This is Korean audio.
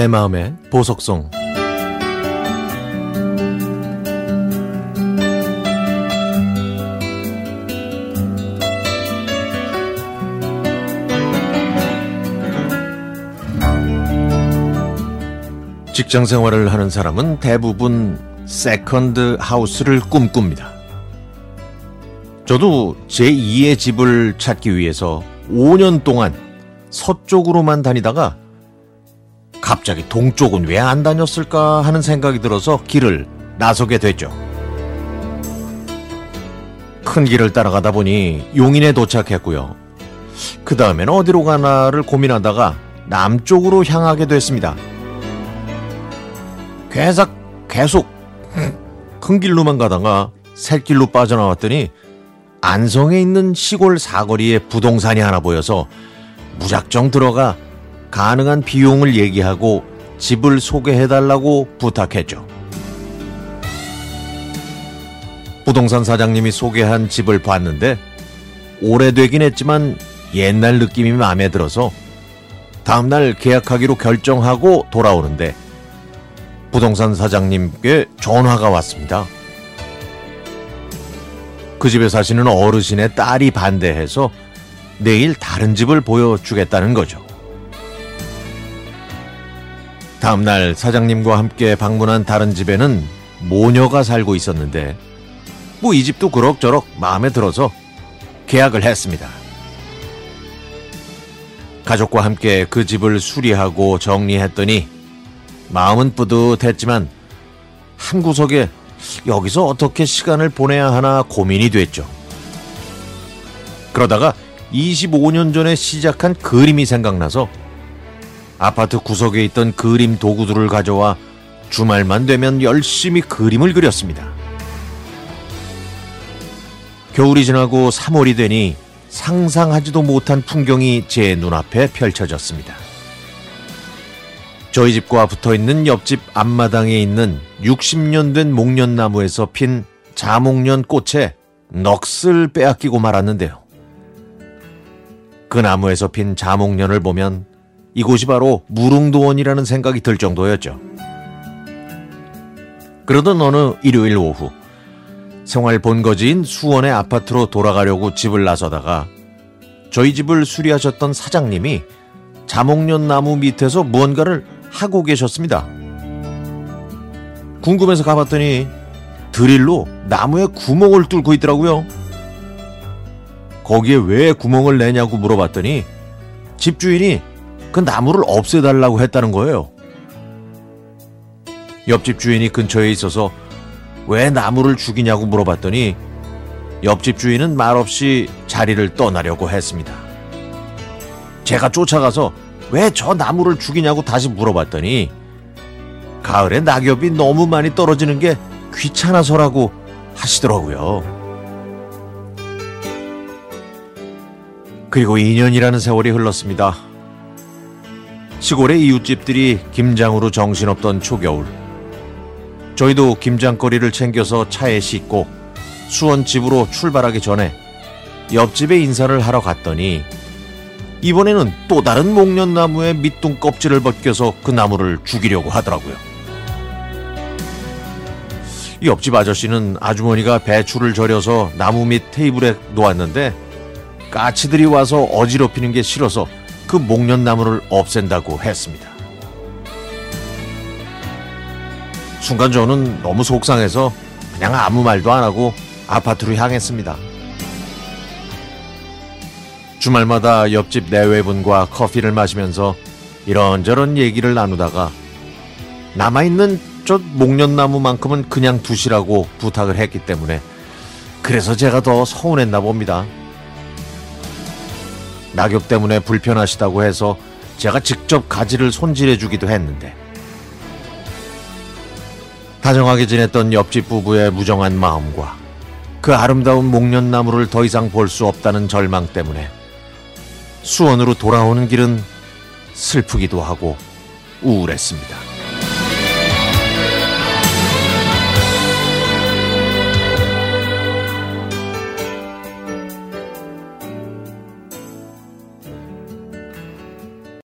내 마음의 보석송 직장 생활을 하는 사람은 대부분 세컨드 하우스를 꿈꿉니다. 저도 제2의 집을 찾기 위해서 5년 동안 서쪽으로만 다니다가 갑자기 동쪽은 왜 안 다녔을까 하는 생각이 들어서 길을 나서게 됐죠. 큰 길을 따라가다 보니 용인에 도착했고요. 그 다음에는 어디로 가나를 고민하다가 남쪽으로 향하게 됐습니다. 계속 계속 큰 길로만 가다가 샛길로 빠져나왔더니 안성에 있는 시골 사거리에 부동산이 하나 보여서 무작정 들어가 가능한 비용을 얘기하고 집을 소개해달라고 부탁했죠. 부동산 사장님이 소개한 집을 봤는데 오래되긴 했지만 옛날 느낌이 마음에 들어서 다음날 계약하기로 결정하고 돌아오는데 부동산 사장님께 전화가 왔습니다. 그 집에 사시는 어르신의 딸이 반대해서 내일 다른 집을 보여주겠다는 거죠. 다음날 사장님과 함께 방문한 다른 집에는 모녀가 살고 있었는데 뭐 이 집도 그럭저럭 마음에 들어서 계약을 했습니다. 가족과 함께 그 집을 수리하고 정리했더니 마음은 뿌듯했지만 한 구석에 여기서 어떻게 시간을 보내야 하나 고민이 됐죠. 그러다가 25년 전에 시작한 그림이 생각나서 아파트 구석에 있던 그림 도구들을 가져와 주말만 되면 열심히 그림을 그렸습니다. 겨울이 지나고 3월이 되니 상상하지도 못한 풍경이 제 눈앞에 펼쳐졌습니다. 저희 집과 붙어 있는 옆집 앞마당에 있는 60년 된 목련나무에서 핀 자목련 꽃에 넋을 빼앗기고 말았는데요. 그 나무에서 핀 자목련을 보면 이곳이 바로 무릉도원이라는 생각이 들 정도였죠. 그러던 어느 일요일 오후 생활 본거지인 수원의 아파트로 돌아가려고 집을 나서다가 저희 집을 수리하셨던 사장님이 자목련 나무 밑에서 무언가를 하고 계셨습니다. 궁금해서 가봤더니 드릴로 나무에 구멍을 뚫고 있더라고요. 거기에 왜 구멍을 내냐고 물어봤더니 집주인이 그 나무를 없애달라고 했다는 거예요. 옆집 주인이 근처에 있어서 왜 나무를 죽이냐고 물어봤더니 옆집 주인은 말없이 자리를 떠나려고 했습니다. 제가 쫓아가서 왜 저 나무를 죽이냐고 다시 물어봤더니 가을에 낙엽이 너무 많이 떨어지는 게 귀찮아서라고 하시더라고요. 그리고 2년이라는 세월이 흘렀습니다. 시골의 이웃집들이 김장으로 정신없던 초겨울. 저희도 김장거리를 챙겨서 차에 싣고 수원 집으로 출발하기 전에 옆집에 인사를 하러 갔더니 이번에는 또 다른 목련나무에 밑둥 껍질을 벗겨서 그 나무를 죽이려고 하더라고요. 옆집 아저씨는 아주머니가 배추를 절여서 나무 밑 테이블에 놓았는데 까치들이 와서 어지럽히는 게 싫어서 그 목련나무를 없앤다고 했습니다. 순간 저는 너무 속상해서 그냥 아무 말도 안 하고 아파트로 향했습니다. 주말마다 옆집 내외분과 커피를 마시면서 이런저런 얘기를 나누다가 남아있는 저 목련나무만큼은 그냥 두시라고 부탁을 했기 때문에 그래서 제가 더 서운했나 봅니다. 낙엽 때문에 불편하시다고 해서 제가 직접 가지를 손질해 주기도 했는데 다정하게 지냈던 옆집 부부의 무정한 마음과 그 아름다운 목련나무를 더 이상 볼 수 없다는 절망 때문에 수원으로 돌아오는 길은 슬프기도 하고 우울했습니다.